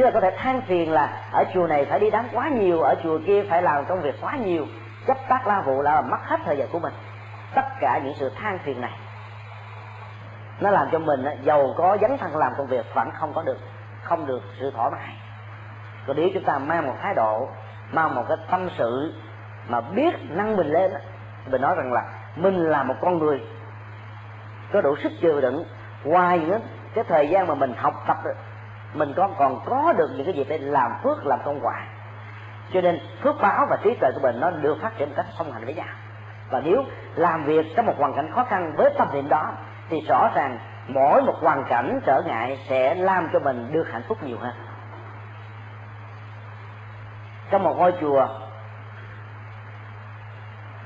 chứ là có thể than phiền là ở chùa này phải đi đám quá nhiều, ở chùa kia phải làm công việc quá nhiều. Chấp tác la vụ là mất hết thời giờ của mình. Tất cả những sự than phiền này, nó làm cho mình giàu có, dấn thân làm công việc, vẫn không có được, không được sự thoải mái. Còn nếu chúng ta mang một thái độ, mang một cái tâm sự mà biết nâng mình lên mình nói rằng là mình là một con người có đủ sức chịu đựng. Ngoài những cái thời gian mà mình học tập mình con còn có được những cái gì để làm phước, làm công quả. Cho nên phước báo và trí tuệ của mình nó được phát triển một cách song hành với nhau. Và nếu làm việc trong một hoàn cảnh khó khăn với tâm niệm đó, thì rõ ràng mỗi một hoàn cảnh trở ngại sẽ làm cho mình được hạnh phúc nhiều hơn. Trong một ngôi chùa,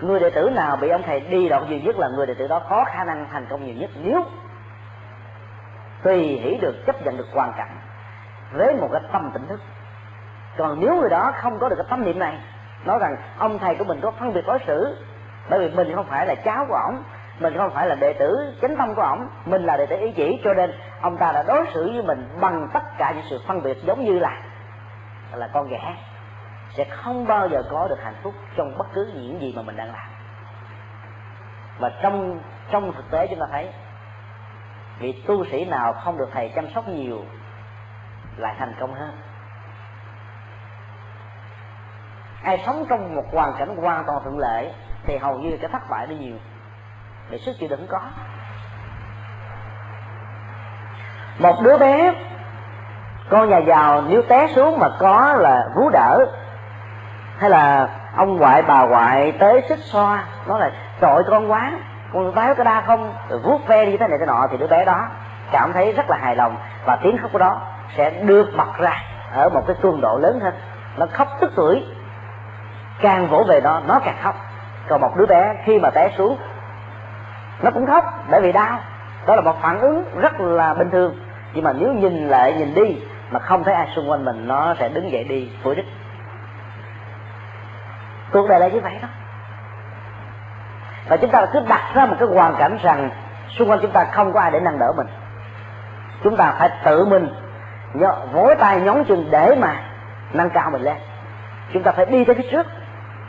người đệ tử nào bị ông thầy đi đoạn nhiều nhất là người đệ tử đó có khả năng thành công nhiều nhất nếu tùy hỷ được chấp nhận được hoàn cảnh với một cái tâm tỉnh thức. Còn nếu người đó không có được cái tâm niệm này, nói rằng ông thầy của mình có phân biệt đối xử, bởi vì mình không phải là cháu của ổng, mình không phải là đệ tử chánh tâm của ổng, mình là đệ tử ý chỉ, cho nên ông ta đã đối xử với mình bằng tất cả những sự phân biệt giống như là là con ghẻ, sẽ không bao giờ có được hạnh phúc trong bất cứ những gì mà mình đang làm. Và trong trong thực tế chúng ta thấy, vị tu sĩ nào không được thầy chăm sóc nhiều lại thành công hơn. Ai sống trong một hoàn cảnh hoàn toàn thuận lợi thì hầu như cái thất bại nó nhiều. Để sức chịu đựng có. Một đứa bé, con nhà giàu nếu té xuống mà có là vú đỡ, hay là ông ngoại bà ngoại tới xích xoa, nói là tội con quá con bé cái đa không? Rồi vuốt ve như thế này thế nọ, thì đứa bé đó cảm thấy rất là hài lòng và tiếng khóc của đó sẽ được bật ra ở một cái cường độ lớn hơn. Nó khóc tức tuổi càng vỗ về nó nó càng khóc. Còn một đứa bé, khi mà té xuống, nó cũng khóc bởi vì đau. Đó là một phản ứng rất là bình thường. Nhưng mà nếu nhìn lại, nhìn đi, mà không thấy ai xung quanh mình, nó sẽ đứng dậy đi, phủi đích cuộc đời là như vậy đó. Và chúng ta cứ đặt ra một cái hoàn cảnh rằng xung quanh chúng ta không có ai để nâng đỡ mình. Chúng ta phải tự mình vối tay nhón chân để mà nâng cao mình lên. Chúng ta phải đi tới phía trước.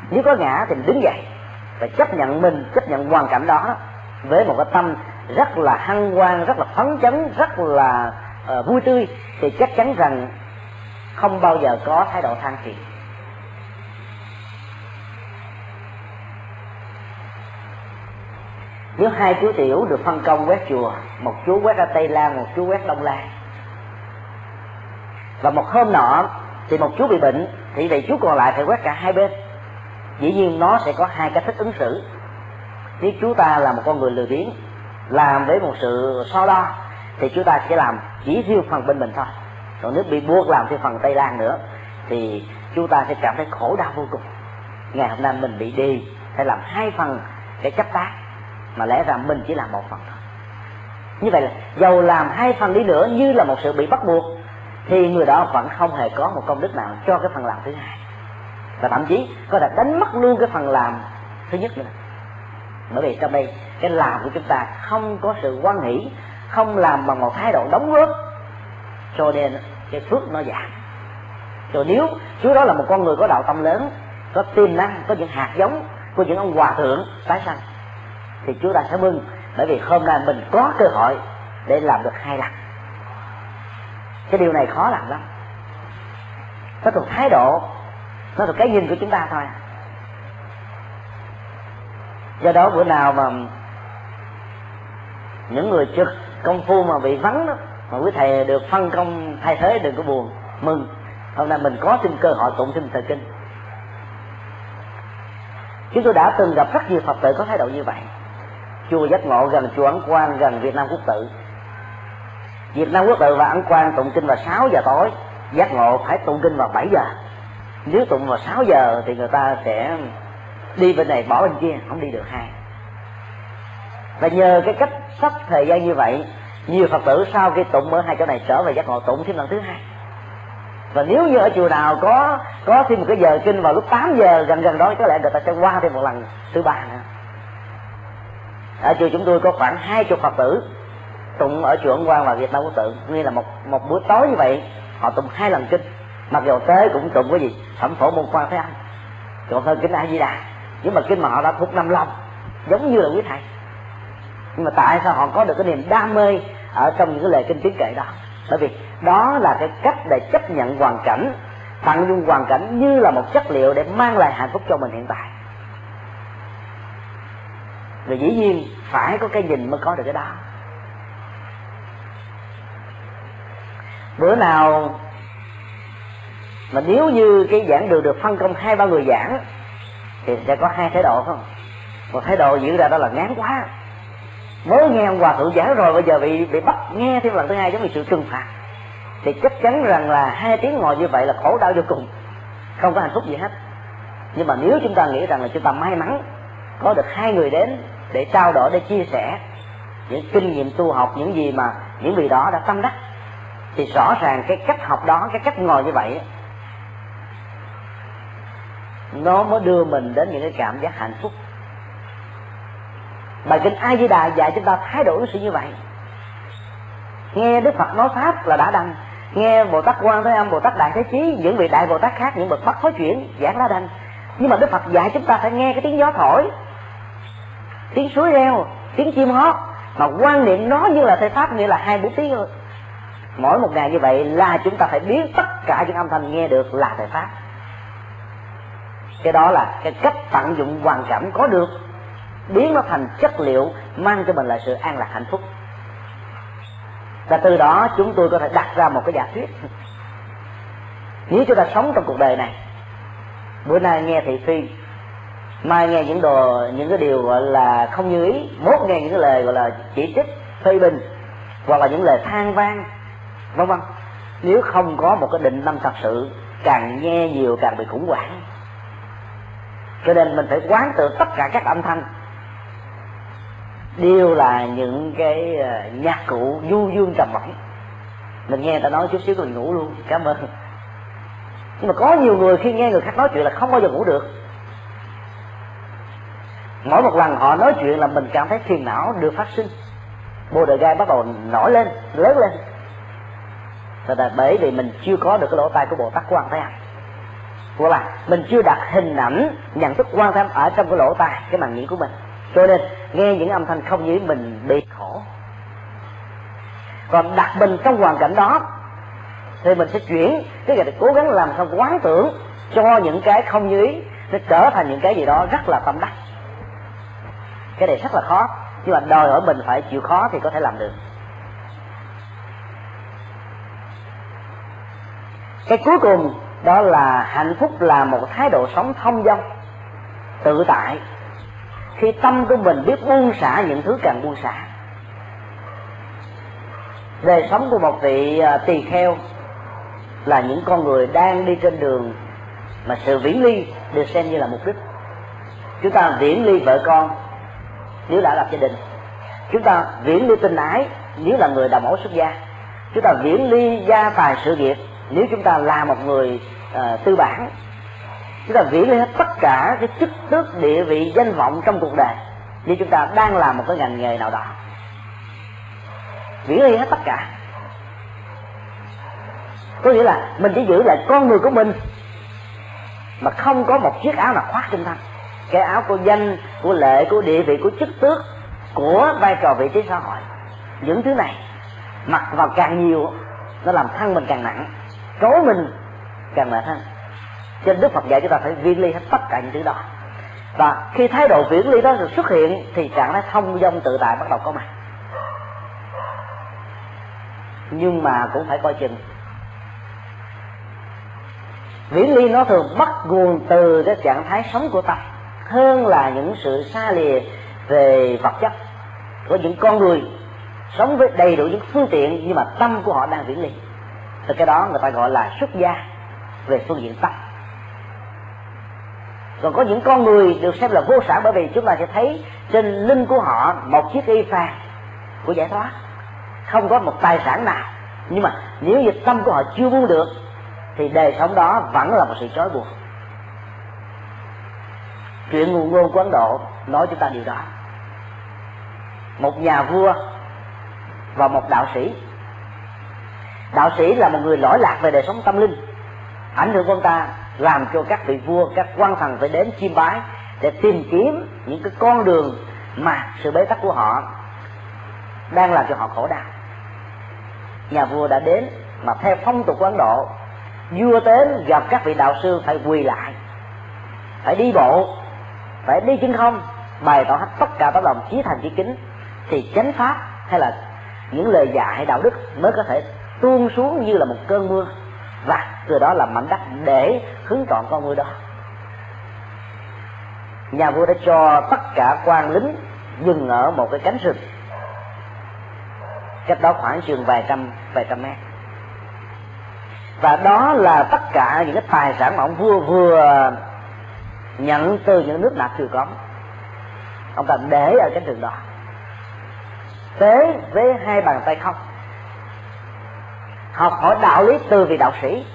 Nếu có ngã thì mình đứng dậy và chấp nhận mình chấp nhận hoàn cảnh đó với một cái tâm rất là hăng hoan rất là phấn chấn rất là uh, vui tươi thì chắc chắn rằng không bao giờ có thái độ than phiền. Nếu hai chú tiểu được phân công quét chùa một chú quét ra tây lan một chú quét đông lan và một hôm nọ, thì một chú bị bệnh, thì vậy chú còn lại phải quét cả hai bên. Dĩ nhiên nó sẽ có hai cách thức ứng xử. Nếu chúng ta là một con người lười biếng, làm với một sự so đo, thì chúng ta sẽ làm chỉ riêng phần bên mình thôi. Còn nếu bị buộc làm theo phần tây lan nữa, thì chúng ta sẽ cảm thấy khổ đau vô cùng. Ngày hôm nay mình bị đi, phải làm hai phần để chấp tác mà lẽ ra mình chỉ làm một phần thôi. Như vậy là dầu làm hai phần đi nữa như là một sự bị bắt buộc thì người đó vẫn không hề có một công đức nào cho cái phần làm thứ hai. Và thậm chí có thể đánh mất luôn cái phần làm thứ nhất nữa. Bởi vì trong đây, cái làm của chúng ta không có sự quan hỷ, không làm bằng một thái độ đóng góp. Cho nên cái phước nó giảm. Rồi nếu chú đó là một con người có đạo tâm lớn, có tiềm năng, có những hạt giống của những ông hòa thượng tái sanh, thì chúa ta sẽ mừng. Bởi vì hôm nay mình có cơ hội để làm được hai lần cái điều này khó làm lắm. Nó thuộc thái độ, nó thuộc cái nhìn của chúng ta thôi. Do đó bữa nào mà những người trực công phu mà bị vắng đó, mà quý thầy được phân công thay thế đừng có buồn, mừng. Hôm nay mình có thêm cơ hội tụng thêm thời kinh. Chúng tôi đã từng gặp rất nhiều phật tử có thái độ như vậy. Chùa giác ngộ gần chùa ấn quang, gần việt nam quốc tự việt nam quốc tự và ấn quang tụng kinh vào 6 giờ tối, giác ngộ phải tụng kinh vào 7 giờ. Nếu tụng vào 6 giờ thì người ta sẽ đi bên này bỏ bên kia, không đi được hai. Và nhờ cái cách sắp thời gian như vậy, nhiều phật tử sau khi tụng ở hai chỗ này trở về giác ngộ tụng thêm lần thứ hai. Và nếu như ở chùa nào có có thêm một cái giờ kinh vào lúc 8 giờ gần gần đó, có lẽ người ta sẽ qua thêm một lần thứ ba nữa. Ở chùa chúng tôi có khoảng hai chục phật tử tụng ở chùa Ấn Quang và Việt Nam Quốc Tự. Như là một một buổi tối như vậy, họ tụng hai lần kinh. Mặc dù tế cũng tụng cái gì? Phẩm phổ môn quan thế âm. Còn hơn kinh a di đà nhưng mà kinh mà họ đã thuộc năm lòng, giống như là quý thầy. Nhưng mà tại sao họ có được cái niềm đam mê ở trong những cái lời kinh tiếng kệ đó? Bởi vì đó là cái cách để chấp nhận hoàn cảnh, tận dụng hoàn cảnh như là một chất liệu để mang lại hạnh phúc cho mình hiện tại. Rồi dĩ nhiên phải có cái nhìn mới có được cái đó. Bữa nào mà nếu như cái giảng đường được phân công hai, ba người giảng, thì sẽ có hai thái độ không? Một thái độ diễn ra đó là ngán quá. Mới nghe ông hòa thượng giảng rồi, bây giờ bị bị bắt nghe thêm lần thứ hai giống như sự trừng phạt. Thì chắc chắn rằng là hai tiếng ngồi như vậy là khổ đau vô cùng. Không có hạnh phúc gì hết. Nhưng mà nếu chúng ta nghĩ rằng là chúng ta may mắn, có được hai người đến để trao đổi, để chia sẻ những kinh nghiệm tu học, những gì mà những vị đó đã tâm đắc thì rõ ràng cái cách học đó, cái cách ngồi như vậy nó mới đưa mình đến những cái cảm giác hạnh phúc. Bài kinh a di đà dạy chúng ta thái độ ứng xử như vậy. Nghe đức phật nói pháp là đã đành. Nghe bồ tát quan thế âm, bồ tát đại thế chí, những vị đại bồ tát khác, những bậc bắt thối chuyển, giảng đã đành. Nhưng mà đức phật dạy chúng ta phải nghe cái tiếng gió thổi, tiếng suối reo, tiếng chim hót. Mà quan niệm nó như là thầy pháp, nghĩa là hai bốn tiếng thôi mỗi một ngày như vậy là chúng ta phải biến tất cả những âm thanh nghe được là thời pháp cái đó là cái cách tận dụng hoàn cảnh có được. Biến nó thành chất liệu, mang cho mình lại sự an lạc hạnh phúc. Và từ đó chúng tôi có thể đặt ra một cái giả thuyết. Nếu chúng ta sống trong cuộc đời này, bữa nay nghe thị phi, mai nghe những đồ, những cái điều gọi là không như ý, mốt nghe những cái lời gọi là chỉ trích, phê bình, hoặc là những lời than vang vân vân. Nếu không có một cái định tâm thật sự, càng nghe nhiều càng bị khủng hoảng. Cho nên mình phải quán tự tất cả các âm thanh. Đều là những cái ờ, nhạc cụ du dương trầm bổng mình nghe ta nói chút xíu rồi ngủ luôn. Cảm ơn. Nhưng mà có nhiều người khi nghe người khác nói chuyện là không bao giờ ngủ được. Mỗi một lần họ nói chuyện là mình cảm thấy phiền não được phát sinh. Bồ đề gai bắt đầu nổi lên, lớn lên là bởi vì mình chưa có được cái lỗ tai của bồ tát quan thế âm. Hoặc là mình chưa đặt hình ảnh, nhận thức quan thế ở trong cái lỗ tai, cái màn nhĩ của mình. Cho nên, nghe những âm thanh không như mình bị khổ. Còn đặt mình trong hoàn cảnh đó, thì mình sẽ chuyển cái việc cố gắng làm sao quán tưởng cho những cái không như ý, nó trở thành những cái gì đó rất là tâm đắc. Cái này rất là khó, nhưng mà đòi hỏi mình phải chịu khó thì có thể làm được. Cái cuối cùng đó là hạnh phúc là một thái độ sống thông dong, tự tại. Khi tâm của mình biết buông xả những thứ cần buông xả. Đời sống của một vị à, tỳ kheo là những con người đang đi trên đường mà sự viễn ly được xem như là mục đích. Chúng ta viễn ly vợ con nếu đã lập gia đình. Chúng ta viễn ly tình ái nếu là người đạo mẫu xuất gia. Chúng ta viễn ly gia tài sự nghiệp nếu chúng ta là một người uh, tư bản chúng ta viễn ly hết tất cả cái chức tước địa vị danh vọng trong cuộc đời. Nếu chúng ta đang làm một cái ngành nghề nào đó. Viễn ly hết tất cả. Có nghĩa là mình chỉ giữ lại con người của mình mà không có một chiếc áo nào khoác trên thân. Cái áo của danh của lệ của địa vị của chức tước của vai trò vị trí xã hội. Những thứ này mặc vào càng nhiều nó làm thân mình càng nặng cấu mình càng mệt hơn. Cho nên đức phật dạy chúng ta phải viên ly hết tất cả những thứ đó. Và khi thái độ viễn ly đó được xuất hiện, thì trạng thái thông dong tự tại bắt đầu có mặt. Nhưng mà cũng phải coi chừng. Viễn ly nó thường bắt nguồn từ cái trạng thái sống của tâm, hơn là những sự xa lìa về vật chất của những con người, sống với đầy đủ những phương tiện nhưng mà tâm của họ đang viễn ly thì cái đó người ta gọi là xuất gia về phương diện tâm. Còn có những con người được xem là vô sản bởi vì chúng ta sẽ thấy trên lưng của họ một chiếc y phàn của giải thoát. Không có một tài sản nào. Nhưng mà nếu như tâm của họ chưa buông được, thì đời sống đó vẫn là một sự trói buộc. Chuyện nguồn ngôn của ấn độ nói chúng ta điều đó. Một nhà vua và một đạo sĩ đạo sĩ là một người lỗi lạc về đời sống tâm linh. Ảnh hưởng của ông ta làm cho các vị vua, các quan thần phải đến chiêm bái để tìm kiếm những cái con đường mà sự bế tắc của họ đang làm cho họ khổ đau. Nhà vua đã đến mà theo phong tục của ấn độ, vua đến gặp các vị đạo sư phải quỳ lại, phải đi bộ, phải đi chân không, bày tỏ hết tất cả tấm lòng chí thành chí kính. Thì chánh pháp hay là những lời dạy hay đạo đức mới có thể tuôn xuống như là một cơn mưa. Và từ đó là mảnh đất để hứng trọn con mưa đó. Nhà vua đã cho tất cả quan lính dừng ở một cái cánh rừng. Cách đó khoảng chừng vài trăm vài trăm mét. Và đó là tất cả những cái tài sản mà ông vua vừa nhận từ những nước nạp triều cống. Ông ta để ở cái rừng đó. Tế với hai bàn tay không học hỏi đạo lý từ vị đạo sĩ.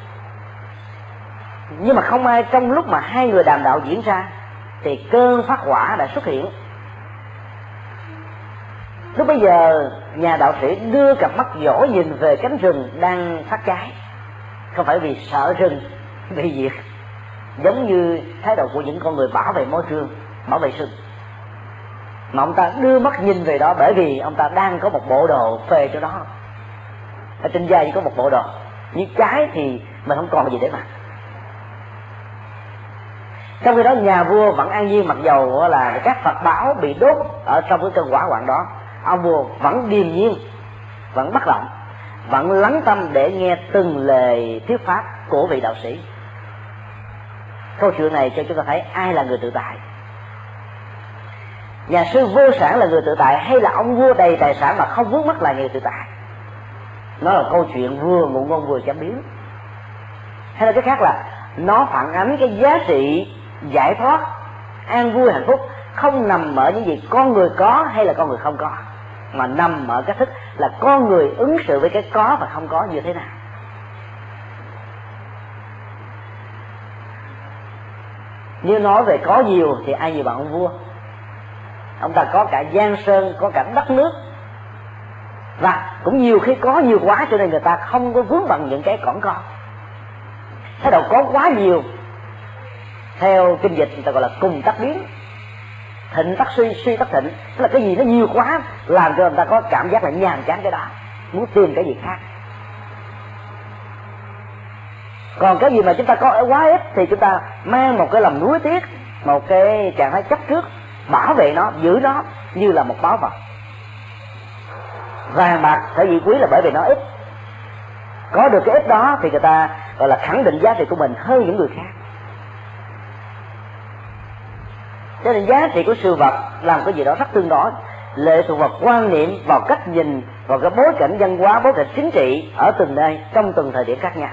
Nhưng mà không ai trong lúc mà hai người đàm đạo diễn ra, thì cơn phát hỏa đã xuất hiện. Lúc bây giờ, nhà đạo sĩ đưa cặp mắt dỗ nhìn về cánh rừng đang phát cháy không phải vì sợ rừng bị diệt giống như thái độ của những con người bảo vệ môi trường, bảo vệ rừng. Mà ông ta đưa mắt nhìn về đó bởi vì ông ta đang có một bộ đồ phê cho đó ở trên da chỉ có một bộ đồ như trái thì mình không còn gì để mặc. Trong khi đó, nhà vua vẫn an nhiên mặc dầu là các phật bảo bị đốt ở trong cái cơn quả hoạn đó. Ông vua vẫn điềm nhiên, vẫn bất động, vẫn lắng tâm để nghe từng lời thuyết pháp của vị đạo sĩ. Câu chuyện này cho chúng ta thấy ai là người tự tại. Nhà sư vô sản là người tự tại hay là ông vua đầy tài sản mà không vướng mắt là người tự tại? Nó là câu chuyện vừa ngụ ngôn vừa chấm biếm. Hay là cái khác là, nó phản ánh cái giá trị giải thoát, an vui, hạnh phúc, không nằm ở những gì con người có hay là con người không có, mà nằm ở cái thức là con người ứng xử với cái có và không có như thế nào. Nếu nói về có nhiều thì ai nhiều bằng ông vua? Ông ta có cả giang sơn, có cả đất nước và cũng nhiều khi có nhiều quá cho nên người ta không có vướng bằng những cái cỏn con thái độ có quá nhiều, theo kinh dịch người ta gọi là cùng tắc biến. Thịnh tắc suy suy tắc thịnh, tức là cái gì nó nhiều quá, làm cho người ta có cảm giác là nhàm chán cái đó, muốn tìm cái gì khác. Còn cái gì mà chúng ta có quá ít thì chúng ta mang một cái lòng nuối tiếc, một cái trạng thái chấp trước, bảo vệ nó, giữ nó như là một báu vật vàng bạc sở dĩ quý là bởi vì nó ít. Có được cái ít đó thì người ta, gọi là, khẳng định giá trị của mình hơn những người khác. Cho nên giá trị của sự vật làm cái gì đó rất tương đối. Lệ thuộc vào quan niệm, vào cách nhìn, vào cái bối cảnh văn hóa, bối cảnh chính trị ở từng nơi, trong từng thời điểm khác nhau.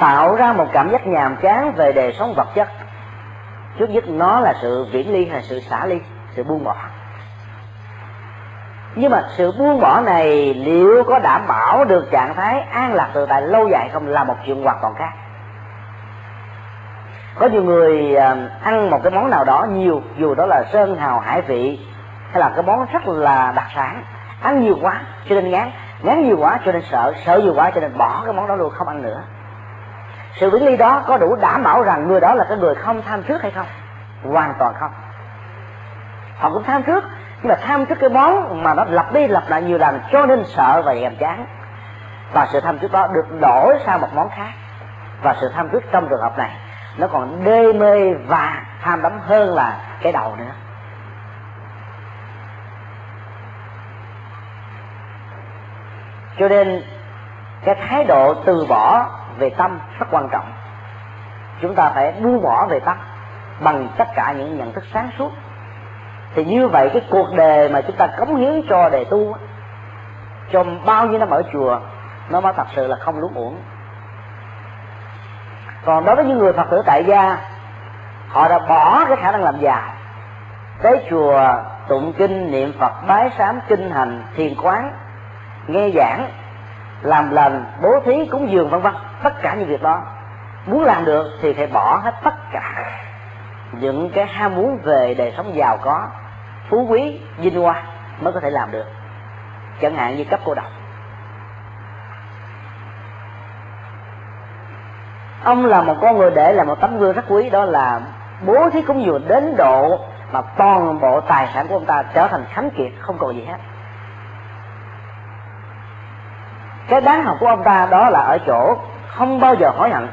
Tạo ra một cảm giác nhàm chán về đời sống vật chất. Trước nhất nó là sự viễn ly hay sự xả ly, sự buông bỏ. Nhưng mà sự buông bỏ này liệu có đảm bảo được trạng thái an lạc tự tại lâu dài không là một chuyện hoàn toàn khác. Có nhiều người à, ăn một cái món nào đó nhiều, dù đó là sơn, hào, hải vị, hay là cái món rất là đặc sản, ăn nhiều quá cho nên ngán ngán nhiều quá cho nên sợ sợ nhiều quá cho nên bỏ cái món đó luôn, không ăn nữa sự vĩnh ly đó có đủ đảm bảo rằng người đó là cái người không tham trước hay không? Hoàn toàn không. Họ cũng tham trước, nhưng mà tham trước cái món mà nó lặp đi lặp lại nhiều lần, cho nên sợ và nhàm chán. Và sự tham trước đó được đổi sang một món khác. Và sự tham trước trong trường hợp này, nó còn đê mê và tham đắm hơn là cái đầu nữa. Cho nên, cái thái độ từ bỏ về tâm rất quan trọng. Chúng ta phải buông bỏ về tâm bằng tất cả những nhận thức sáng suốt. Thì như vậy cái cuộc đời mà chúng ta cống hiến cho đề tu trong bao nhiêu năm ở chùa, nó mới thật sự là không lúng uổng. Còn đối với những người phật tử tại gia, họ đã bỏ cái khả năng làm giàu tới chùa tụng kinh, niệm phật, bái sám, kinh hành, thiền quán, nghe giảng, làm lành, bố thí, cúng dường, vân vân tất cả những việc đó. Muốn làm được thì phải bỏ hết tất cả. Những cái ham muốn về đời sống giàu có, phú quý, vinh hoa mới có thể làm được. Chẳng hạn như cấp cô độc. Ông là một con người để là một tấm gương rất quý, đó là bố thí cúng dường đến độ mà toàn bộ tài sản của ông ta trở thành khánh kiệt, không còn gì hết. Cái đáng học của ông ta đó là ở chỗ không bao giờ hối hận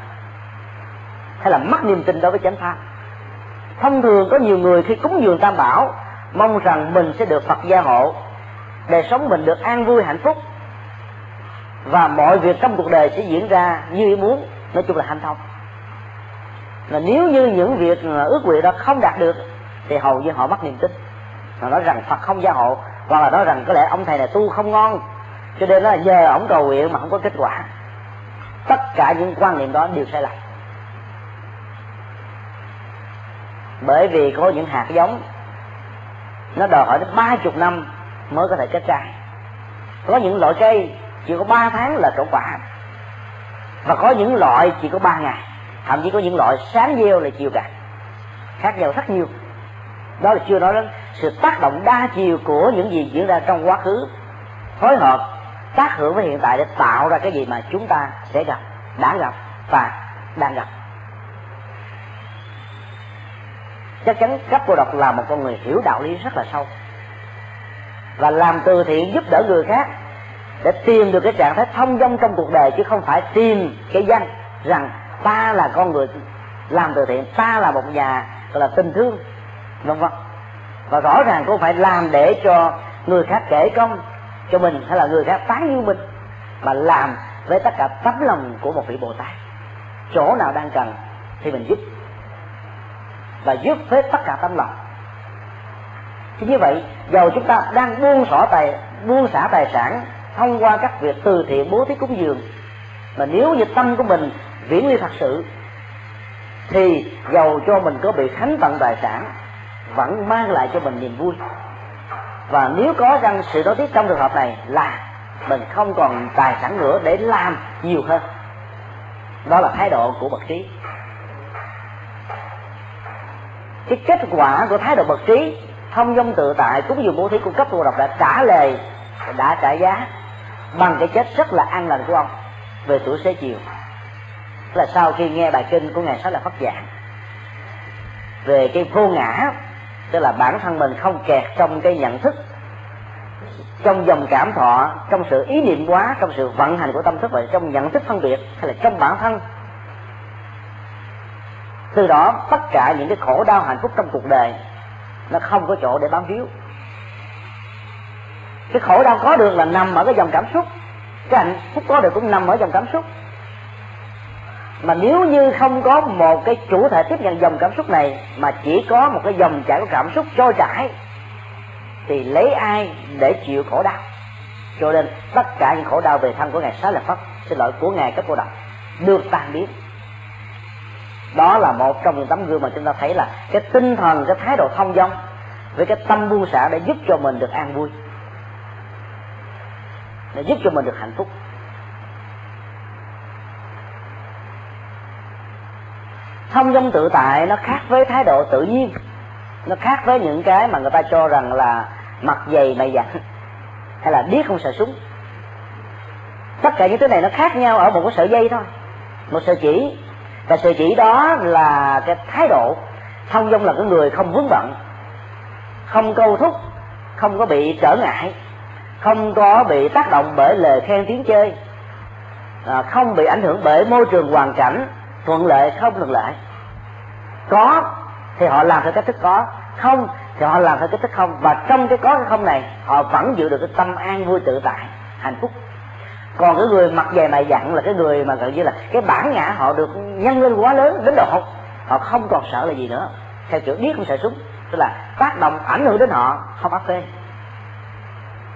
hay là mất niềm tin đối với chánh pháp. Thông thường có nhiều người khi cúng dường tam bảo, mong rằng mình sẽ được phật gia hộ đời sống mình được an vui, hạnh phúc. Và mọi việc trong cuộc đời sẽ diễn ra như ý muốn, nói chung là hanh thông là nếu như những việc ước nguyện đó không đạt được, thì hầu như họ mất niềm tin. Họ nói rằng phật không gia hộ, hoặc là nói rằng có lẽ ông thầy này tu không ngon, cho nên là nhờ ông cầu nguyện mà không có kết quả tất cả những quan niệm đó đều sai lầm. Bởi vì có những hạt giống, nó đòi hỏi đến ba chục năm mới có thể kết trái có những loại cây chỉ có ba tháng là trổ quả. Và có những loại chỉ có ba ngày. Thậm chí có những loại sáng gieo là chiều cả khác nhau rất nhiều. Đó là chưa nói đến sự tác động đa chiều của những gì diễn ra trong quá khứ, phối hợp tác hưởng với hiện tại để tạo ra cái gì mà chúng ta sẽ gặp, đã gặp và đang gặp. Chắc chắn cấp cô độc là một con người hiểu đạo lý rất là sâu và làm từ thiện giúp đỡ người khác để tìm được cái trạng thái thông dong trong cuộc đời chứ không phải tìm cái danh rằng ta là con người làm từ thiện, ta là một nhà gọi là tình thương, vân vân. Và rõ ràng cũng phải làm để cho người khác kể công cho mình hay là người khác tán như mình, mà làm với tất cả tấm lòng của một vị bồ tát. Chỗ nào đang cần thì mình giúp và giúp với tất cả tấm lòng. Thì như vậy, dầu chúng ta đang buông xỏ tài, buông xả tài sản thông qua các việc từ thiện, bố thí cúng dường, mà nếu như tâm của mình viễn ly thật sự, thì dầu cho mình có bị khánh tận tài sản, vẫn mang lại cho mình niềm vui và nếu có rằng sự đối tiếp trong trường hợp này là mình không còn tài sản nữa để làm nhiều hơn. Đó là thái độ của bậc trí. Cái kết quả của thái độ bậc trí, thông dong tự tại cũng như bố thí cung cấp cô độc đã trả lời, đã trả giá bằng cái chết rất là an lành của ông về tuổi xế chiều. Là sau khi nghe bài kinh của ngài sáu là phát giảng về cái vô ngã tức là bản thân mình không kẹt trong cái nhận thức, trong dòng cảm thọ, trong sự ý niệm quá, trong sự vận hành của tâm thức và trong nhận thức phân biệt, hay là trong bản thân. Từ đó, tất cả những cái khổ đau hạnh phúc trong cuộc đời, nó không có chỗ để bám víu. Cái khổ đau có được là nằm ở cái dòng cảm xúc. Cái hạnh phúc có được cũng nằm ở dòng cảm xúc mà nếu như không có một cái chủ thể tiếp nhận dòng cảm xúc này, mà chỉ có một cái dòng chảy của cảm xúc trôi chảy, thì lấy ai để chịu khổ đau? Cho nên tất cả những khổ đau về thân của ngài xá lợi phất, xin lỗi, của ngài cấp cô độc được tan biến. Đó là một trong những tấm gương mà chúng ta thấy là cái tinh thần, cái thái độ thông dong với cái tâm buông xả để giúp cho mình được an vui, để giúp cho mình được hạnh phúc. Thông dong tự tại nó khác với thái độ tự nhiên. Nó khác với những cái mà người ta cho rằng là mặt dày mày dặn, hay là biết không sợ súng. Tất cả những thứ này nó khác nhau ở một cái sợi dây thôi. Một sợi chỉ. Và sợi chỉ đó là cái thái độ. Thông dong là cái người không vướng bận, không câu thúc, không có bị trở ngại, không có bị tác động bởi lời khen tiếng chơi à, không bị ảnh hưởng bởi môi trường hoàn cảnh thuận lợi không thuận lợi? Có thì họ làm theo cách thức có. Không thì họ làm theo cách thức không. Và trong cái có cái không này họ vẫn giữ được cái tâm an vui tự tại hạnh phúc. Còn cái người mặc dày mày dặn là cái người mà gần như là cái bản ngã họ được nhân lên quá lớn đến độ họ, họ không còn sợ là gì nữa. Theo kiểu biết không sợ súng tức là tác động ảnh hưởng đến họ không áp phê.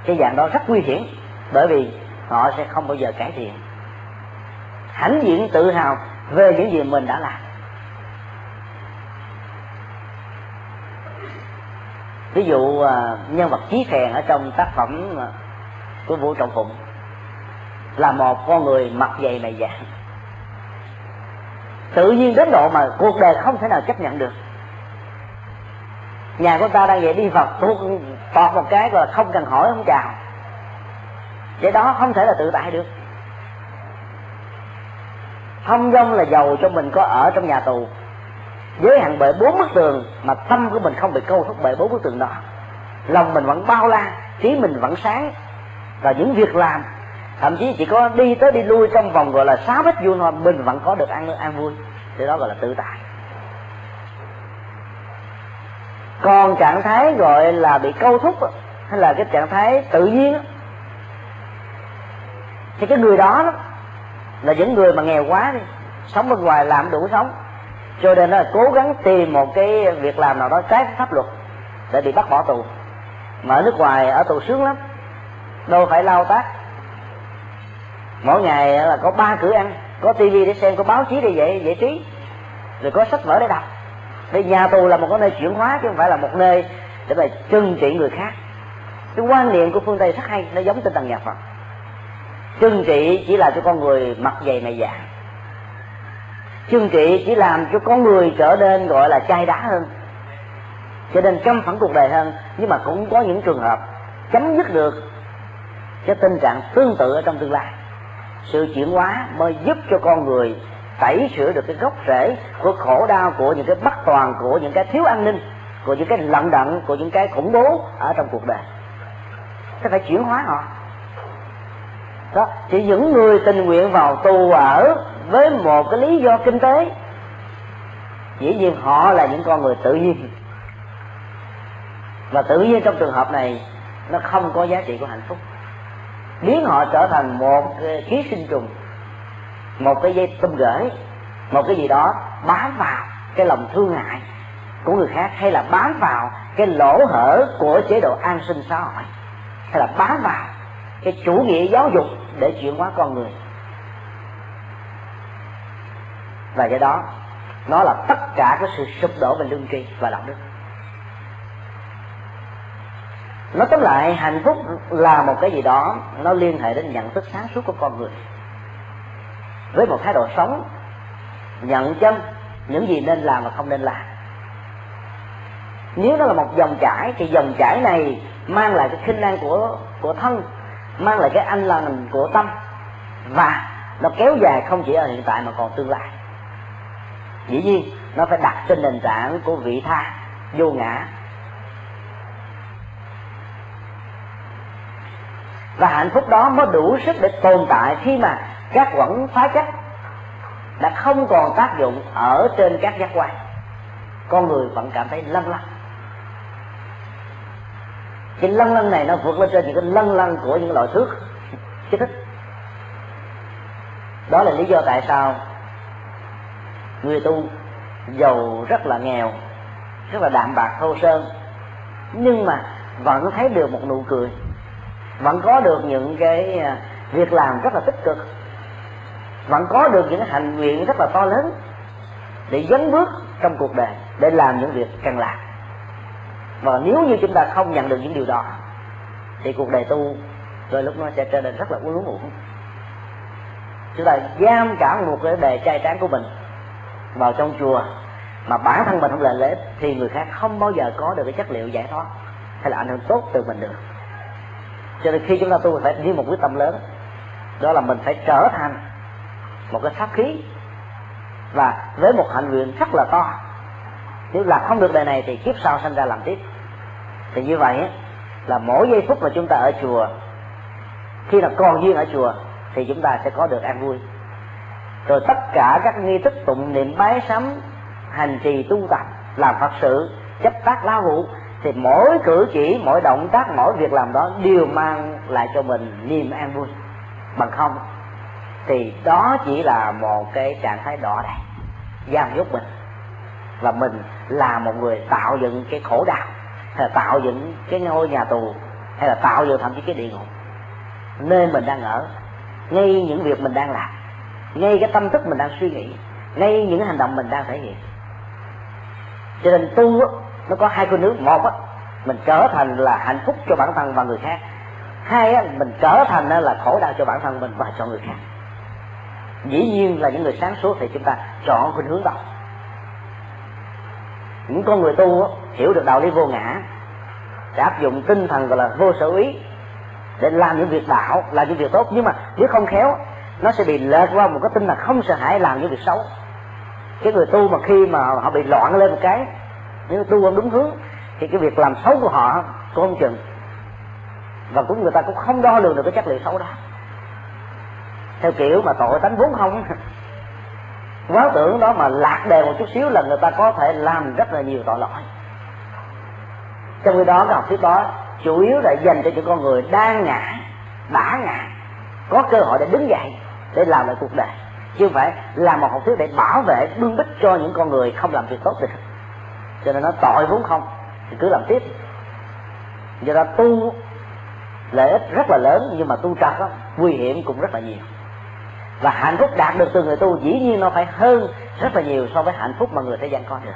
Cái dạng đó rất nguy hiểm bởi vì họ sẽ không bao giờ cải thiện. Hãnh diện tự hào về những gì mình đã làm. Ví dụ à, nhân vật chí phèn ở trong tác phẩm à, của vũ trọng phụng là một con người mặt dày mày dạn. Tự nhiên đến độ mà cuộc đời không thể nào chấp nhận được. Nhà của ta đang vậy đi vào tuột tọt một cái rồi không cần hỏi không chào. Vậy đó không thể là tự tại được thông dong là giàu cho mình có ở trong nhà tù. Giới hạn bởi bốn bức tường mà tâm của mình không bị câu thúc bởi bốn bức tường đó. Lòng mình vẫn bao la, trí mình vẫn sáng. Và những việc làm, thậm chí chỉ có đi tới đi lui trong vòng gọi là sáu mét vuông thôi, mình vẫn có được ăn an vui. Thì đó gọi là tự tại. Còn trạng thái gọi là bị câu thúc hay là cái trạng thái tự nhiên thì cái người đó là những người mà nghèo quá đi, sống bên ngoài làm đủ sống. Cho nên là cố gắng tìm một cái việc làm nào đó trái pháp luật để bị bắt bỏ tù. Mà ở nước ngoài ở tù sướng lắm, đâu phải lao tác. Mỗi ngày là có ba cửa ăn, có tivi để xem, có báo chí để giải giải trí, rồi có sách vở để đọc. Vì nhà tù là một cái nơi chuyển hóa chứ không phải là một nơi để mà trừng trị người khác. Cái quan niệm của phương tây rất hay, nó giống tinh thần nhà phật chương trị chỉ là cho con người mặc dày mày dạ chương trị chỉ làm cho con người trở nên gọi là chai đá hơn cho nên căm phẫn cuộc đời hơn. Nhưng mà cũng có những trường hợp chấm dứt được cái tình trạng tương tự ở trong tương lai. Sự chuyển hóa mới giúp cho con người tẩy sửa được cái gốc rễ của khổ đau, của những cái bất toàn, của những cái thiếu an ninh, của những cái lận đận, của những cái khủng bố ở trong cuộc đời. Sẽ phải chuyển hóa họ đó, chỉ những người tình nguyện vào tu ở với một cái lý do kinh tế. Dĩ nhiên họ là những con người tự nhiên. Và tự nhiên trong trường hợp này, nó không có giá trị của hạnh phúc. Biến họ trở thành một ký sinh trùng, một cái dây tôm gửi một cái gì đó bám vào cái lòng thương hại của người khác, hay là bám vào cái lỗ hở của chế độ an sinh xã hội, hay là bám vào cái chủ nghĩa giáo dục để chuyển hóa con người. Và do đó, nó là tất cả cái sự sụp đổ về lương tri và đạo đức. Nó tóm lại, hạnh phúc là một cái gì đó, nó liên hệ đến nhận thức sáng suốt của con người. Với một thái độ sống, nhận chân, những gì nên làm và không nên làm. Nếu nó là một dòng chảy, thì dòng chảy này mang lại cái khinh năng của của thân mang lại cái anh lành của tâm. Và nó kéo dài không chỉ ở hiện tại mà còn tương lai. Dĩ nhiên, nó phải đặt trên nền tảng của vị tha, vô ngã. Và hạnh phúc đó mới đủ sức để tồn tại khi mà các quẩn phá chất đã không còn tác dụng ở trên các giác quan. Con người vẫn cảm thấy lân lân cái lân lân này nó vượt lên trên những cái lân lân của những loại thước. Kích thích đó là lý do tại sao người tu giàu rất là nghèo, rất là đạm bạc, thô sơn nhưng mà vẫn thấy được một nụ cười, vẫn có được những cái à, việc làm rất là tích cực, vẫn có được những hành nguyện rất là to lớn để dấn bước trong cuộc đời, để làm những việc cần làm và nếu như chúng ta không nhận được những điều đó, thì cuộc đời tu rồi lúc nó sẽ trở nên rất là uống uổng chúng ta giam cả một cái đề trai tráng của mình vào trong chùa, mà bản thân mình không lệ lễ thì người khác không bao giờ có được cái chất liệu giải thoát hay là ảnh hưởng tốt từ mình được. Cho nên khi chúng ta tu phải như một quyết tâm lớn. Đó là mình phải trở thành một cái pháp khí và với một hạnh nguyện rất là to. Nếu làm không được đời này thì kiếp sau sinh ra làm tiếp thì như vậy là mỗi giây phút mà chúng ta ở chùa, khi là còn duyên ở chùa, thì chúng ta sẽ có được an vui. Rồi tất cả các nghi thức tụng niệm bái sắm hành trì tu tập, làm phật sự, chấp tác lao vụ thì mỗi cử chỉ, mỗi động tác, mỗi việc làm đó đều mang lại cho mình niềm an vui. Bằng không, thì đó chỉ là một cái trạng thái đỏ này giam nhốt mình. Và mình là một người tạo dựng cái khổ đau hay là tạo dựng cái ngôi nhà tù, hay là tạo dựng thậm chí cái địa ngục, nơi mình đang ở, ngay những việc mình đang làm, ngay cái tâm thức mình đang suy nghĩ, ngay những hành động mình đang thể hiện. Cho nên tu nó có hai con nước. Một á, mình trở thành là hạnh phúc cho bản thân và người khác. Hai á, mình trở thành là khổ đau cho bản thân mình và cho người khác. Dĩ nhiên là những người sáng suốt thì chúng ta chọn khuynh hướng đầu những con người tu hiểu được đạo lý vô ngã để áp dụng tinh thần gọi là vô sở ý để làm những việc đạo, làm những việc tốt. Nhưng mà nếu không khéo, nó sẽ bị lệch qua một cái tinh thần không sợ hãi làm những việc xấu. Cái người tu mà khi mà họ bị loạn lên một cái, nếu tu không đúng hướng, thì cái việc làm xấu của họ cũng không chừng. Và cũng người ta cũng không đo lường được cái chất liệu xấu đó. Theo kiểu mà tội tánh vốn không quán tưởng đó mà lạc đề một chút xíu là người ta có thể làm rất là nhiều tội lỗi. Trong khi đó cái học thuyết đó chủ yếu là dành cho những con người đang ngã đã ngã có cơ hội để đứng dậy để làm lại cuộc đời. Chứ không phải làm một học thuyết để bảo vệ bưng bích cho những con người không làm việc tốt được. Cho nên nó tội vốn không thì cứ làm tiếp. Do đó tu lợi ích rất là lớn nhưng mà tu trật đó, nguy hiểm cũng rất là nhiều và hạnh phúc đạt được từ người tu, dĩ nhiên nó phải hơn rất là nhiều so với hạnh phúc mà người thế gian có được.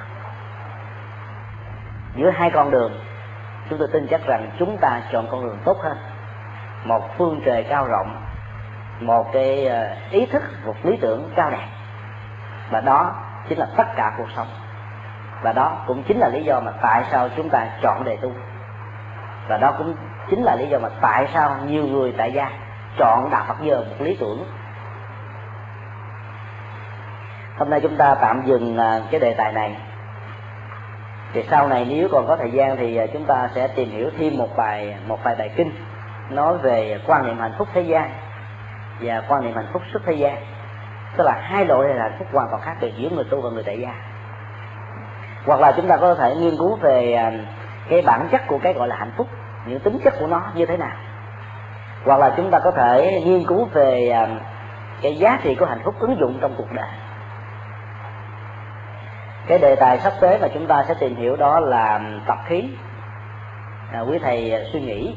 Giữa hai con đường, chúng tôi tin chắc rằng chúng ta chọn con đường tốt hơn. Một phương trời cao rộng, một cái ờ, ý thức, một lý tưởng cao đẹp. Và đó chính là tất cả cuộc sống. Và đó cũng chính là lý do mà tại sao chúng ta chọn đề tu. Và đó cũng chính là lý do mà tại sao nhiều người tại gia chọn đạo Phật giờ một lý tưởng hôm nay chúng ta tạm dừng à, cái đề tài này. Thì sau này nếu còn có thời gian thì à, chúng ta sẽ tìm hiểu thêm một bài, một vài bài kinh nói về quan niệm hạnh phúc thế gian và quan niệm hạnh phúc xuất thế gian. Tức là hai loại là hạnh phúc hoàn toàn khác biệt giữa người tu và người tại gia. Hoặc là chúng ta có thể nghiên cứu về à, cái bản chất của cái gọi là hạnh phúc, những tính chất của nó như thế nào. Hoặc là chúng ta có thể nghiên cứu về cái giá trị của hạnh phúc ứng dụng trong cuộc đời cái đề tài sắp tới mà chúng ta sẽ tìm hiểu đó là tập khí. À, quý thầy suy nghĩ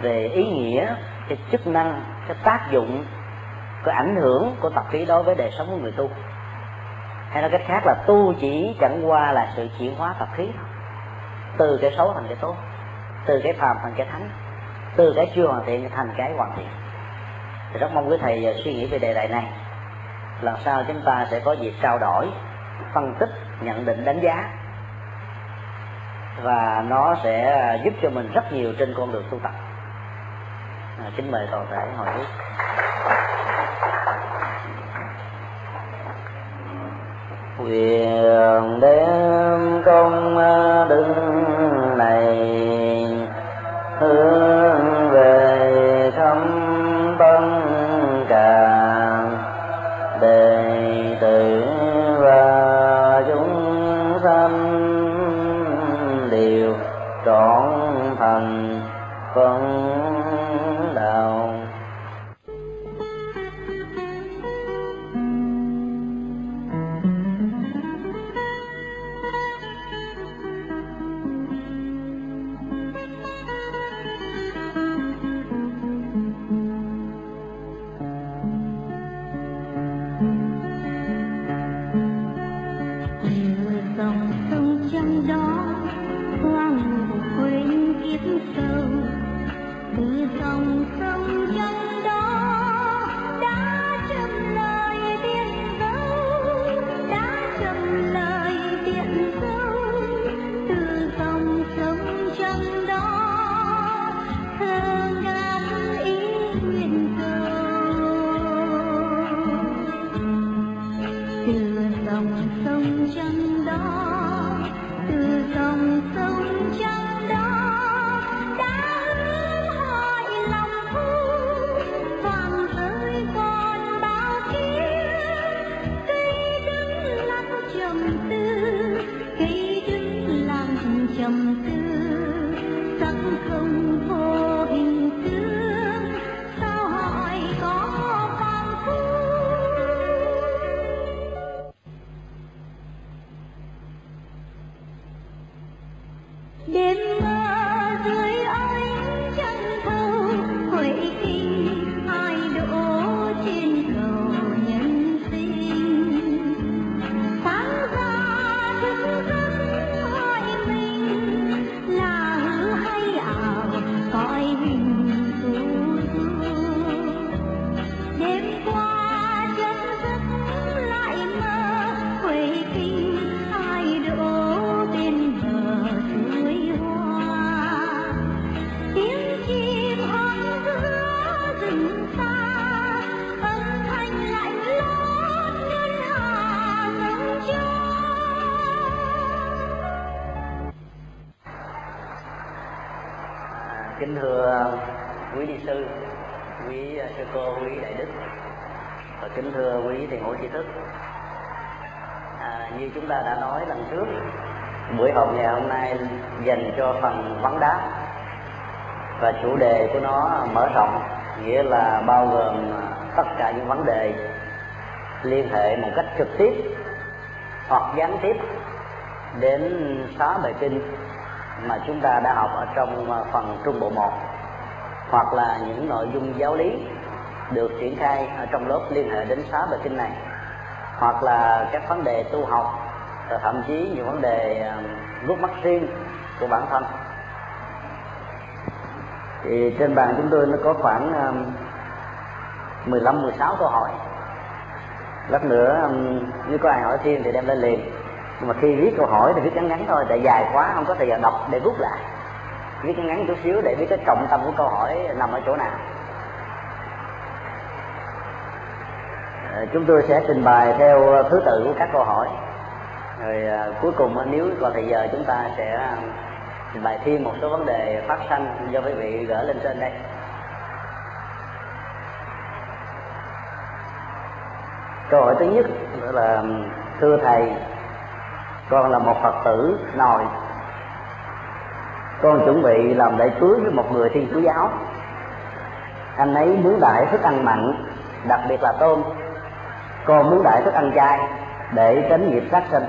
về ý nghĩa cái chức năng cái tác dụng cái ảnh hưởng của tập khí đối với đời sống của người tu. Hay nói cách khác là tu chỉ chẳng qua là sự chuyển hóa tập khí từ cái xấu thành cái tốt từ cái phàm thành cái thánh từ cái chưa hoàn thiện thành cái hoàn thiện. Thì rất mong quý thầy suy nghĩ về đề tài này. Lần sau chúng ta sẽ có dịp trao đổi phân tích nhận định đánh giá và nó sẽ giúp cho mình rất nhiều trên con đường tu tập à, kính mời toàn thể hỏi. biết quyền đem công đứng quý đi sư quý à, sư cô quý đại đức. Và kính thưa quý thầy ngũ tri thức. À, như chúng ta đã nói lần trước buổi họp ngày hôm nay dành cho phần vấn đáp và chủ đề của nó mở rộng nghĩa là bao gồm à, tất cả những vấn đề liên hệ một cách trực tiếp hoặc gián tiếp đến xá bài kinh mà chúng ta đã học ở trong à, phần trung bộ một hoặc là những nội dung giáo lý được triển khai ở trong lớp liên hệ đến xá bài kinh này. Hoặc là các vấn đề tu học và thậm chí những vấn đề ờ, rút mắt riêng của bản thân. Thì trên bàn chúng tôi nó có khoảng ờ, 15 16 câu hỏi. Lát nữa ờ, nếu có ai hỏi thêm thì đem lên liền. Nhưng mà khi viết câu hỏi thì viết ngắn ngắn thôi, tại dài quá, không có thời giờ đọc để rút lại viết ngắn chút xíu để biết cái trọng tâm của câu hỏi nằm ở chỗ nào. Ờ, chúng tôi sẽ trình bày theo thứ tự của các câu hỏi. Rồi ờ, cuối cùng nếu còn thời giờ chúng ta sẽ ờ, trình bày thêm một số vấn đề phát sanh do quý vị gỡ lên trên đây. Câu hỏi thứ nhất là, thưa thầy, con là một phật tử, nòi con chuẩn bị làm lễ cưới với một người thiên chúa giáo. Anh ấy muốn đại thức ăn mặn, đặc biệt là tôm. Con muốn đại thức ăn chay để tránh nghiệp sát sinh.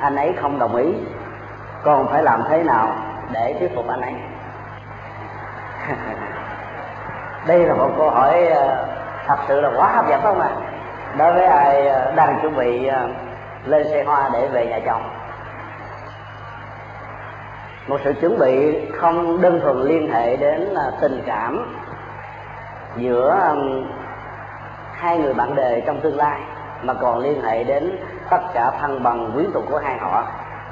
Anh ấy không đồng ý. Con phải làm thế nào để thuyết phục anh ấy? Đây là một câu hỏi ờ, thật sự là quá hấp dẫn không ạ à? đối với ai ờ, đang chuẩn bị ờ, lên xe hoa để về nhà chồng? Một sự chuẩn bị không đơn thuần liên hệ đến à, tình cảm giữa hai người bạn đời trong tương lai mà còn liên hệ đến tất cả thân bằng quyến thuộc của hai họ.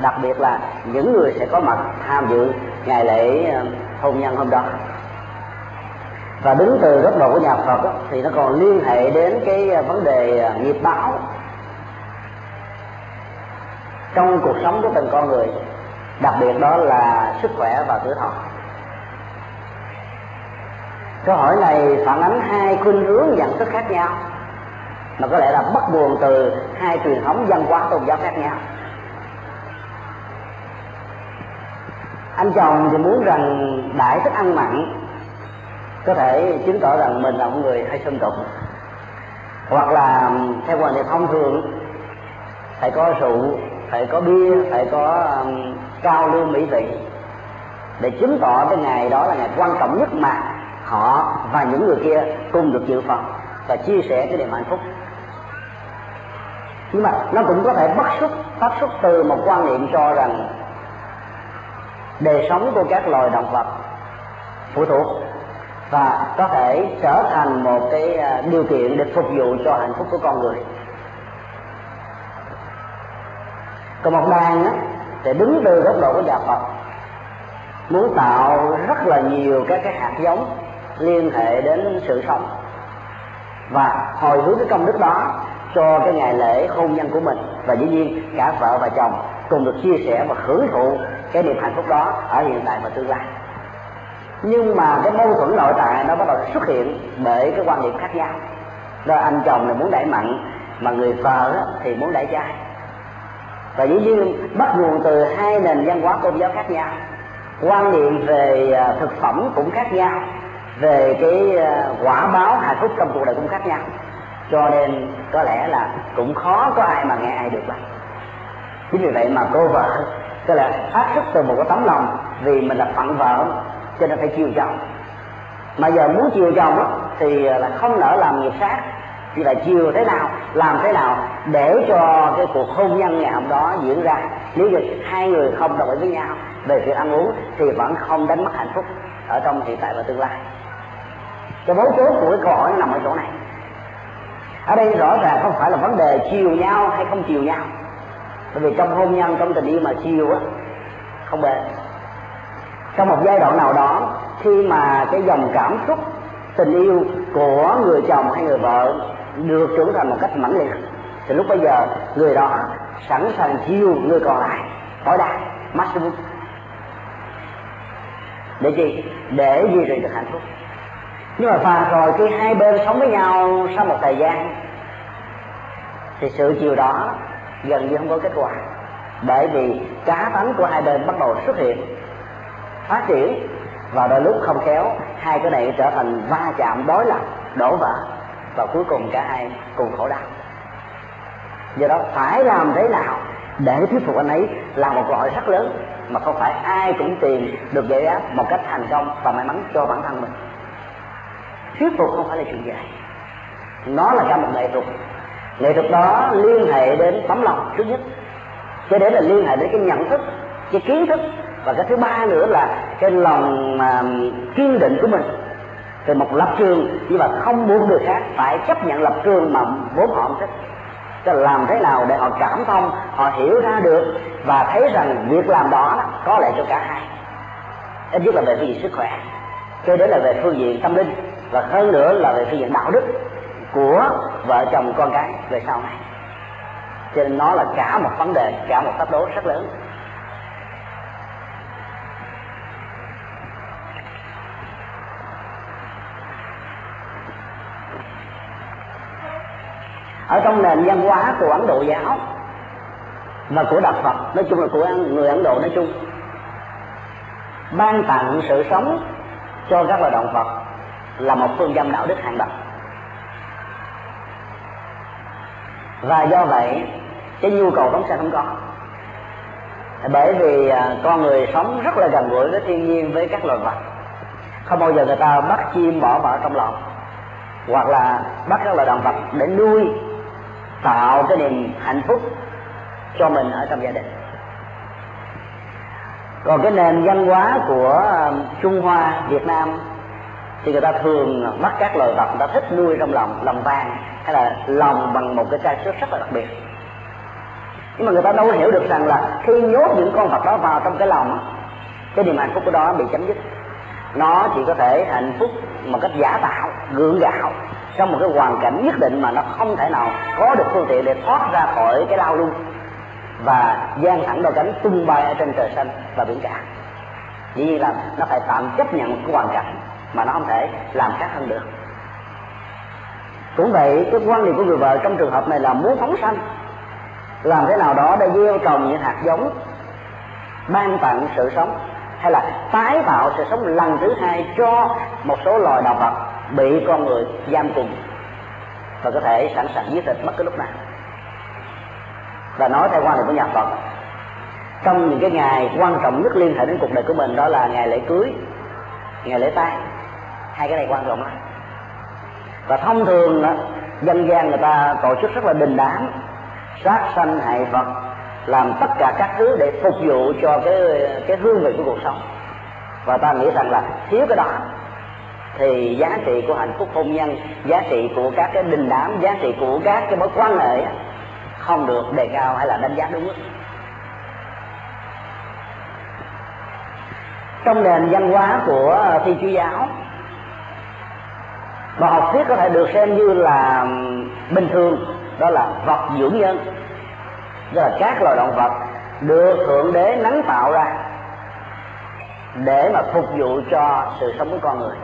Đặc biệt là những người sẽ có mặt tham dự ngày lễ hôn nhân hôm đó. Và đứng từ góc độ của nhà Phật đó, thì nó còn liên hệ đến cái à, vấn đề à, nghiệp báo trong cuộc sống của từng con người đặc biệt đó là sức khỏe và tuổi thọ. Câu hỏi này phản ánh hai khuynh hướng nhận thức khác nhau, mà có lẽ là bắt nguồn từ hai truyền thống văn hóa tôn giáo khác nhau. Anh chồng thì muốn rằng đại thức ăn mặn có thể chứng tỏ rằng mình là một người hay sân tục hoặc là, theo quan niệm thông thường, phải có rượu phải có bia phải có um, cao lương mỹ vị. Để chứng tỏ cái ngày đó là ngày quan trọng nhất mà họ và những người kia cùng được dự phần và chia sẻ cái niềm hạnh phúc. Nhưng mà nó cũng có thể bất xuất phát xuất từ một quan niệm cho rằng đời sống của các loài động vật phụ thuộc và có thể trở thành một cái à, điều kiện để phục vụ cho hạnh phúc của con người. Còn một đàn á, thì đứng từ góc độ của nhà Phật muốn tạo rất là nhiều các cái hạt giống liên hệ đến sự sống. Và hồi hướng cái công đức đó cho cái ngày lễ hôn nhân của mình. Và dĩ nhiên cả vợ và chồng cùng được chia sẻ và hưởng thụ cái niềm hạnh phúc đó ở hiện tại và tương lai. Nhưng mà cái mâu thuẫn nội tại nó bắt đầu xuất hiện bởi cái quan điểm khác nhau. Đó anh chồng này muốn đẩy mạnh, mà người vợ thì muốn đẩy trai và dĩ nhiên bắt nguồn từ hai nền văn hóa tôn giáo khác nhau. Quan niệm về à, thực phẩm cũng khác nhau. Về cái à, quả báo hạnh phúc trong cuộc đời cũng khác nhau. Cho nên có lẽ là cũng khó có ai mà nghe ai được lắm chính vì vậy mà cô vợ tức là phát xuất từ một cái tấm lòng vì mình là phận vợ cho nên phải chiều chồng. Mà giờ muốn chiều chồng á, thì à, là không nỡ làm nghiệp sát thì là chiều thế nào? Làm thế nào để cho cái cuộc hôn nhân ngày hôm đó diễn ra? Nếu như hai người không đồng ý với nhau về việc ăn uống thì vẫn không đánh mất hạnh phúc ở trong hiện tại và tương lai. Cái mấu chốt của cái câu hỏi nằm ở chỗ này. Ở đây rõ ràng không phải là vấn đề chiều nhau hay không chiều nhau. Bởi vì trong hôn nhân, trong tình yêu mà chiều á, không bền. Trong một giai đoạn nào đó, khi mà cái dòng cảm xúc, tình yêu của người chồng hay người vợ được trưởng thành một cách mãnh liệt. Thì lúc bây giờ, người đó sẵn sàng chiêu người còn lại, tối đa, maximum. Để chi để duy trì được hạnh phúc. Nhưng mà phàm rồi khi hai bên sống với nhau sau một thời gian, thì sự chiều đó gần như không có kết quả. Bởi vì cá tánh của hai bên bắt đầu xuất hiện, phát triển, và đôi lúc không khéo, hai cái này trở thành va chạm, đối lập, đổ vỡ và cuối cùng cả hai cùng khổ đau. Do đó phải làm thế nào để thuyết phục anh ấy là một câu hỏi rất lớn mà không phải ai cũng tìm được giải đáp một cách thành công và may mắn cho bản thân mình. Thuyết phục không phải là chuyện dễ. Nó là cả một nghệ thuật. Nghệ thuật đó liên hệ đến tấm lòng thứ nhất. Cho đến là liên hệ đến cái nhận thức, cái kiến thức và cái thứ ba nữa là cái lòng mà kiên định của mình từ một lập trường, nhưng mà không muốn người khác, phải chấp nhận lập trường mà vốn họ không thích. Cho làm thế nào để họ cảm thông, họ hiểu ra được và thấy rằng việc làm đó có lợi cho cả hai. Ít nhất là về phương diện sức khỏe. Cho đến là về phương diện tâm linh và hơn nữa là về phương diện đạo đức của vợ chồng con cái về sau này. Cho nên nó là cả một vấn đề, cả một thách đố rất lớn. Ở trong nền văn hóa của ấn độ giáo và của đạo phật, nói chung là của người ấn độ nói chung, ban tặng sự sống cho các loài động vật là một phương châm đạo đức hàng đầu. Và do vậy, cái nhu cầu phóng sanh không có. Bởi vì à, con người sống rất là gần gũi với thiên nhiên, với các loài vật. Không bao giờ người ta bắt chim bỏ vào trong lòng, hoặc là bắt các loài động vật để nuôi tạo cái niềm hạnh phúc cho mình ở trong gia đình. Còn cái nền văn hóa của um, trung hoa, việt nam thì người ta thường bắt các loài vật người ta thích nuôi trong lòng lòng vàng, hay là lòng bằng một cái chai sức rất là đặc biệt. Nhưng mà người ta đâu hiểu được rằng là khi nhốt những con vật đó vào trong cái lòng cái niềm hạnh phúc của đó bị chấm dứt. Nó chỉ có thể hạnh phúc một cách giả tạo, gượng gạo trong một cái hoàn cảnh nhất định mà nó không thể nào có được phương tiện để thoát ra khỏi cái lao luôn. Và gian thẳng đôi cánh tung bay ở trên trời xanh và biển cả. Dĩ nhiên là nó phải tạm chấp nhận cái hoàn cảnh mà nó không thể làm khác hơn được. Cũng vậy, cái quan điểm của người vợ trong trường hợp này là muốn phóng sanh. Làm thế nào đó để gieo trồng những hạt giống ban tặng sự sống hay là tái tạo sự sống lần thứ hai cho một số loài động vật bị con người giam cùng và có thể sẵn sàng giết thịt bất cứ lúc nào. Và nói theo quan điểm của nhà Phật trong những cái ngày quan trọng nhất liên hệ đến cuộc đời của mình đó là ngày lễ cưới ngày lễ tang. Hai cái này quan trọng lắm. Và thông thường đó, dân gian người ta tổ chức rất là đình đám sát sanh hại vật làm tất cả các thứ để phục vụ cho cái cái hương vị của cuộc sống. Và ta nghĩ rằng là thiếu cái đó thì giá trị của hạnh phúc hôn nhân, giá trị của các cái đình đám, giá trị của các cái mối quan hệ không được đề cao hay là đánh giá đúng mức. Trong nền văn hóa của Thi chúa giáo mà học thuyết có thể được xem như là bình thường, đó là vật dưỡng nhân. Đó là các loài động vật được thượng đế nắng tạo ra để mà phục vụ cho sự sống của con người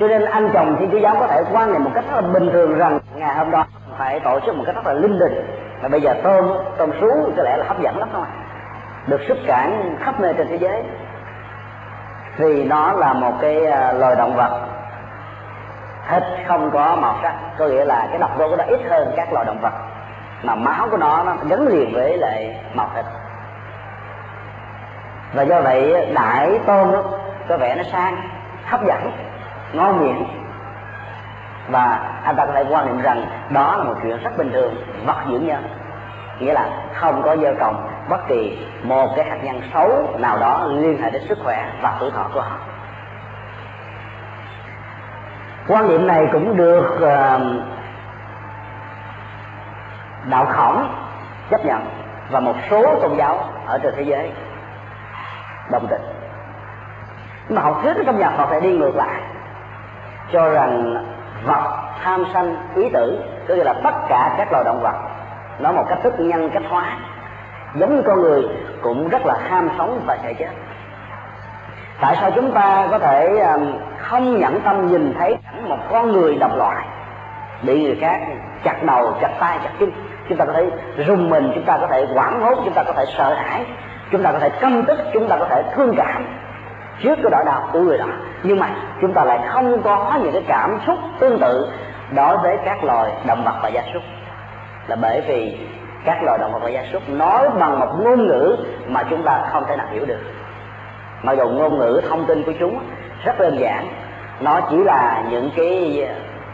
cho nên anh chồng thiên chúa giáo có thể quan niệm một cách rất là bình thường rằng ngày hôm đó phải tổ chức một cách rất là linh đình. Và bây giờ tôm tôm sú có lẽ là hấp dẫn lắm thôi. Được xuất cảng khắp nơi trên thế giới. Vì nó là một cái à, loài động vật thịt không có màu sắc. Có nghĩa là cái độc tố của nó ít hơn các loài động vật. Mà máu của nó nó gắn liền với lại màu thịt. Và do vậy đại tôm đó, có vẻ nó sang hấp dẫn ngon miệng. Và anh ta có thể quan niệm rằng đó là một chuyện rất bình thường vật dưỡng nhân nghĩa là không có gieo trồng bất kỳ một cái hạt nhân xấu nào đó liên hệ đến sức khỏe và tuổi thọ của họ. Quan niệm này cũng được uh, đạo khổng chấp nhận và một số tôn giáo ở trên thế giới đồng tình. Mà học thuyết trong nhà Phật phải đi ngược lại cho rằng vật tham sanh ý tử, tức là tất cả các loài động vật nó một cách thức nhân cách hóa, giống như con người cũng rất là ham sống và sợ chết tại sao chúng ta có thể um, không nhẫn tâm nhìn thấy cảnh một con người độc loại, bị người khác chặt đầu, chặt tay, chặt chân? Chúng ta có thể rùng mình, chúng ta có thể hoảng hốt, chúng ta có thể sợ hãi, chúng ta có thể căm tức, chúng ta có thể thương cảm trước cái nỗi đau của người đó. Nhưng mà chúng ta lại không có những cái cảm xúc tương tự đối với các loài động vật và gia súc. Là bởi vì các loài động vật và gia súc nói bằng một ngôn ngữ mà chúng ta không thể nào hiểu được. Mặc dù ngôn ngữ, thông tin của chúng rất đơn giản, nó chỉ là những cái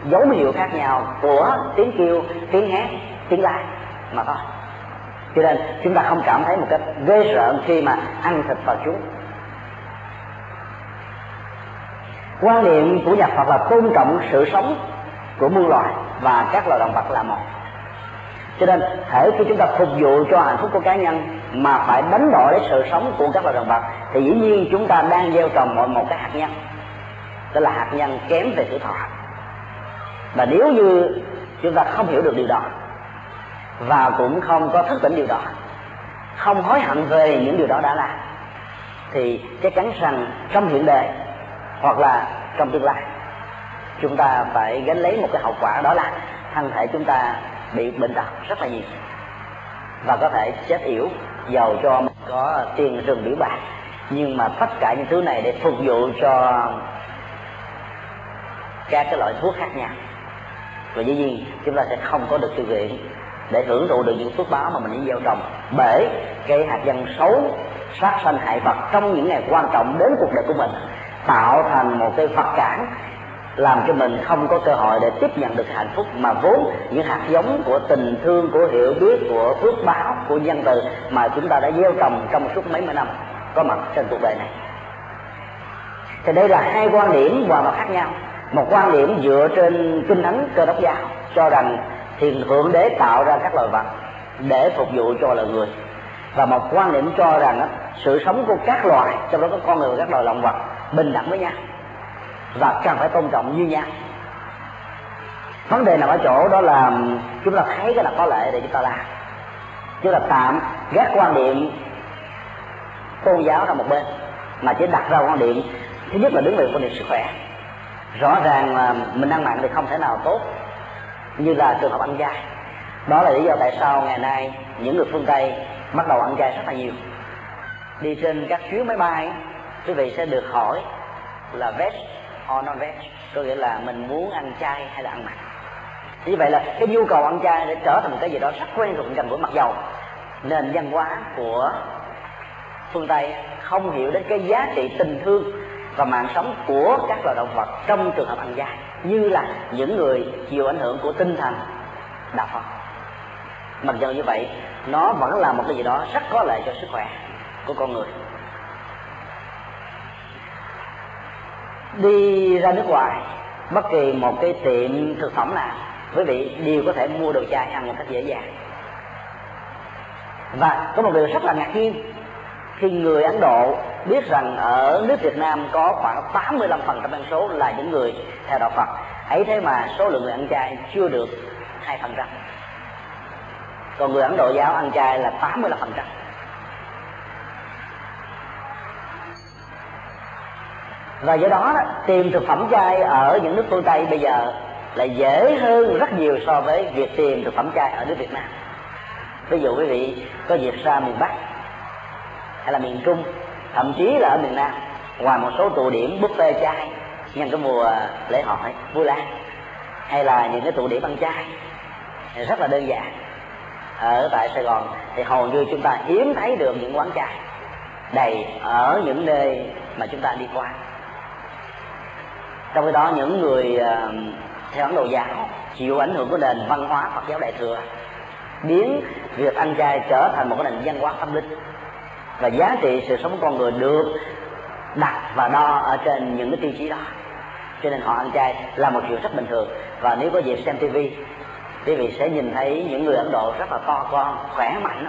dấu hiệu khác nhau của tiếng kêu, tiếng hét, tiếng la mà thôi. Cho nên chúng ta không cảm thấy một cách ghê rợn khi mà ăn thịt vào chúng. Quan niệm của nhà Phật là tôn trọng sự sống của muôn loài và các loài động vật là một. Cho nên thể khi chúng ta phục vụ cho hạnh phúc của cá nhân mà phải đánh đổi lấy sự sống của các loài động vật, thì dĩ nhiên chúng ta đang gieo trồng mọi một cái hạt nhân. Đó là hạt nhân kém về tuổi thọ. Và nếu như chúng ta không hiểu được điều đó, và cũng không có thức tỉnh điều đó, không hối hận về những điều đó đã làm, thì chắc chắn rằng trong hiện đời hoặc là trong tương lai. Chúng ta phải gánh lấy một cái hậu quả đó là thân thể chúng ta bị bệnh tật rất là nhiều. Và có thể chết yểu giàu cho mình có tiền rừng biểu bạc. Nhưng mà tất cả những thứ này để phục vụ cho các cái loại thuốc khác nhau. Và dĩ nhiên, chúng ta sẽ không có được tư nguyện để hưởng thụ được những phước báo mà mình đã gieo trồng. Bởi cái hạt nhân xấu, sát sanh hại vật trong những ngày quan trọng đến cuộc đời của mình tạo thành một cái vật cản làm cho mình không có cơ hội để tiếp nhận được hạnh phúc mà vốn những hạt giống của tình thương của hiểu biết của phước báo của nhân từ mà chúng ta đã gieo trồng trong suốt mấy mươi năm có mặt trên cuộc đời này. Thì đây là hai quan điểm hoàn toàn khác nhau. Một quan điểm dựa trên kinh thánh cơ đốc giáo cho rằng thiền thượng đế tạo ra các loài vật để phục vụ cho loài người và một quan điểm cho rằng đó, sự sống của các loài trong đó có con người và các loài động vật bình đẳng với nhau. Và cần phải tôn trọng như nhau. Vấn đề nằm ở chỗ đó là chúng ta thấy cái là có lệ để chúng ta làm. Chúng ta tạm gác quan điểm tôn giáo ra một bên, mà chỉ đặt ra quan điểm thứ nhất là đứng về quan điểm sức khỏe. Rõ ràng là mình ăn mặn thì không thể nào tốt như là trường hợp ăn chay. Đó là lý do tại sao ngày nay những người phương tây bắt đầu ăn chay rất là nhiều. Đi trên các chuyến máy bay quý vị sẽ được hỏi là veg or non veg? Có nghĩa là mình muốn ăn chay hay là ăn mặn? Như vậy là cái nhu cầu ăn chay để trở thành một cái gì đó rất quen thuộc gần gũi mặc dầu. Nền văn hóa của phương tây không hiểu đến cái giá trị tình thương và mạng sống của các loài động vật trong trường hợp ăn chay như là những người chịu ảnh hưởng của tinh thần đạo phật. Mặc dù như vậy, nó vẫn là một cái gì đó rất có lợi cho sức khỏe của con người. Đi ra nước ngoài, bất kỳ một cái tiệm thực phẩm nào, quý vị đều có thể mua đồ chay ăn một cách dễ dàng. Và có một điều rất là ngạc nhiên, khi người Ấn Độ biết rằng ở nước Việt Nam có khoảng 85% dân số là những người theo đạo Phật, ấy thế mà số lượng người ăn chay chưa được 2 phần trăm. Còn người Ấn Độ giáo ăn chay là 85% và do đó, tìm thực phẩm chay ở những nước phương Tây bây giờ là dễ hơn rất nhiều so với việc tìm thực phẩm chay ở nước Việt Nam. Ví dụ quý vị có dịp ra miền Bắc hay là miền Trung thậm chí là ở miền Nam ngoài một số tụ điểm buffet chay nhân cái mùa lễ hội vui Lan hay là những cái tụ điểm ăn chay rất là đơn giản. Ở tại Sài Gòn thì hầu như chúng ta hiếm thấy được những quán chay đầy ở những nơi mà chúng ta đi qua trong khi đó, những người à, theo ấn độ giáo, chịu ảnh hưởng của nền văn hóa phật giáo đại thừa, biến việc ăn chay trở thành một cái nền văn hóa tâm linh. Và giá trị sự sống của con người được đặt và đo ở trên những cái tiêu chí đó. Cho nên họ ăn chay là một chuyện rất bình thường. Và nếu có dịp xem tivi quý vị sẽ nhìn thấy những người ấn độ rất là to con, khỏe mạnh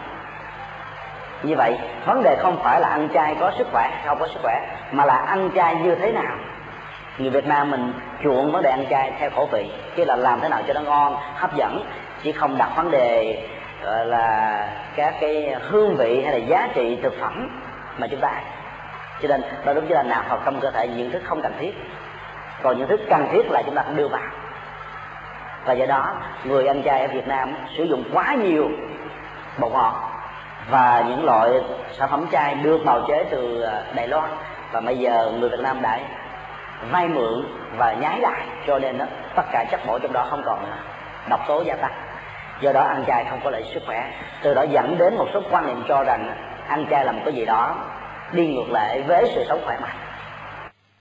như vậy, vấn đề không phải là ăn chay có sức khỏe không có sức khỏe, mà là ăn chay như thế nào người Việt Nam mình chuộng vấn đề ăn chay theo khẩu vị, chứ là làm thế nào cho nó ngon, hấp dẫn chứ không đặt vấn đề, gọi là, các cái hương vị hay là giá trị thực phẩm mà chúng ta ăn. Cho nên, đó đúng là nạp vào trong cơ thể những thứ không cần thiết. Còn những thứ cần thiết là chúng ta đưa vào. Và do đó, người ăn chay ở Việt Nam sử dụng quá nhiều bột ngọt và những loại sản phẩm chay được bào chế từ à, Đài Loan. Và bây giờ người Việt Nam đã vay mượn và nhái lại. Cho nên đó, tất cả chất bổ trong đó không còn độc tố gia tăng. Do đó ăn chay không có lợi sức khỏe. Từ đó dẫn đến một số quan niệm cho rằng ăn chay là một cái gì đó đi ngược lại với sự sống khỏe mạnh.